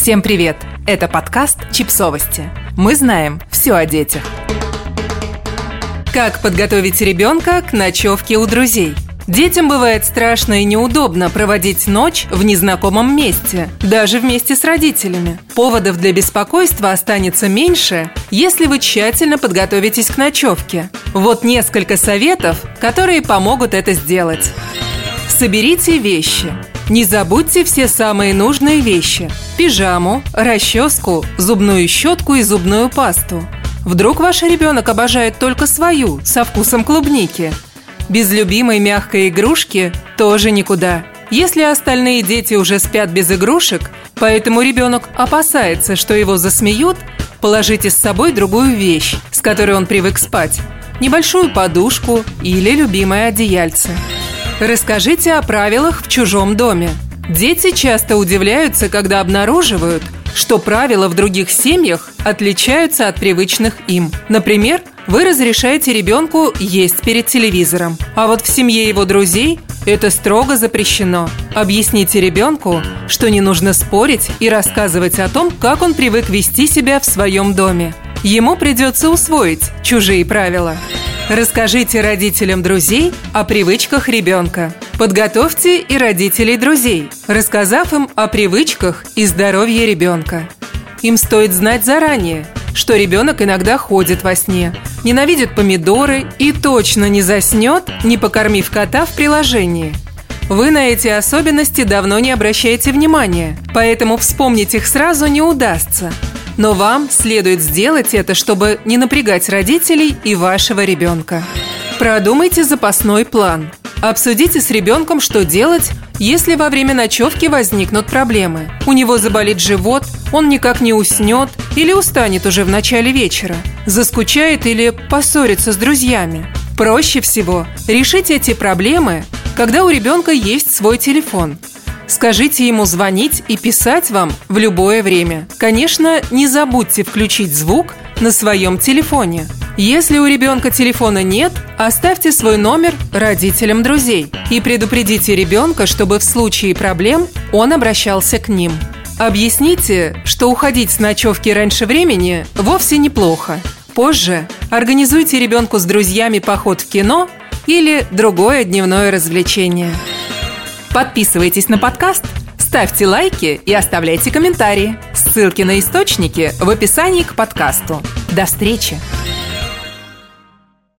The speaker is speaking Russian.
Всем привет! Это подкаст «Чипсовости». Мы знаем все о детях. Как подготовить ребенка к ночевке у друзей? Детям бывает страшно и неудобно проводить ночь в незнакомом месте, даже вместе с родителями. Поводов для беспокойства останется меньше, если вы тщательно подготовитесь к ночевке. Вот несколько советов, которые помогут это сделать. Соберите вещи. Не забудьте все самые нужные вещи. Пижаму, расческу, зубную щетку и зубную пасту. Вдруг ваш ребенок обожает только свою, со вкусом клубники. Без любимой мягкой игрушки тоже никуда. Если остальные дети уже спят без игрушек, поэтому ребенок опасается, что его засмеют, положите с собой другую вещь, с которой он привык спать. Небольшую подушку или любимое одеяльце. Расскажите о правилах в чужом доме. Дети часто удивляются, когда обнаруживают, что правила в других семьях отличаются от привычных им. Например, вы разрешаете ребенку есть перед телевизором, а вот в семье его друзей это строго запрещено. Объясните ребенку, что не нужно спорить и рассказывать о том, как он привык вести себя в своем доме. Ему придется усвоить чужие правила. Расскажите родителям друзей о привычках ребенка. Подготовьте и родителей друзей, рассказав им о привычках и здоровье ребенка. Им стоит знать заранее, что ребенок иногда ходит во сне, ненавидит помидоры и точно не заснет, не покормив кота в приложении. Вы на эти особенности давно не обращаете внимания, поэтому вспомнить их сразу не удастся – но вам следует сделать это, чтобы не напрягать родителей и вашего ребенка. Продумайте запасной план. Обсудите с ребенком, что делать, если во время ночевки возникнут проблемы. У него заболит живот, он никак не уснет или устанет уже в начале вечера, заскучает или поссорится с друзьями. Проще всего решить эти проблемы, когда у ребенка есть свой телефон – Скажите ему звонить и писать вам в любое время. Конечно, не забудьте включить звук на своем телефоне. Если у ребенка телефона нет, оставьте свой номер родителям друзей и предупредите ребенка, чтобы в случае проблем он обращался к ним. Объясните, что уходить с ночевки раньше времени вовсе неплохо. Позже организуйте ребенку с друзьями поход в кино или другое дневное развлечение. Подписывайтесь на подкаст, ставьте лайки и оставляйте комментарии. Ссылки на источники в описании к подкасту. До встречи!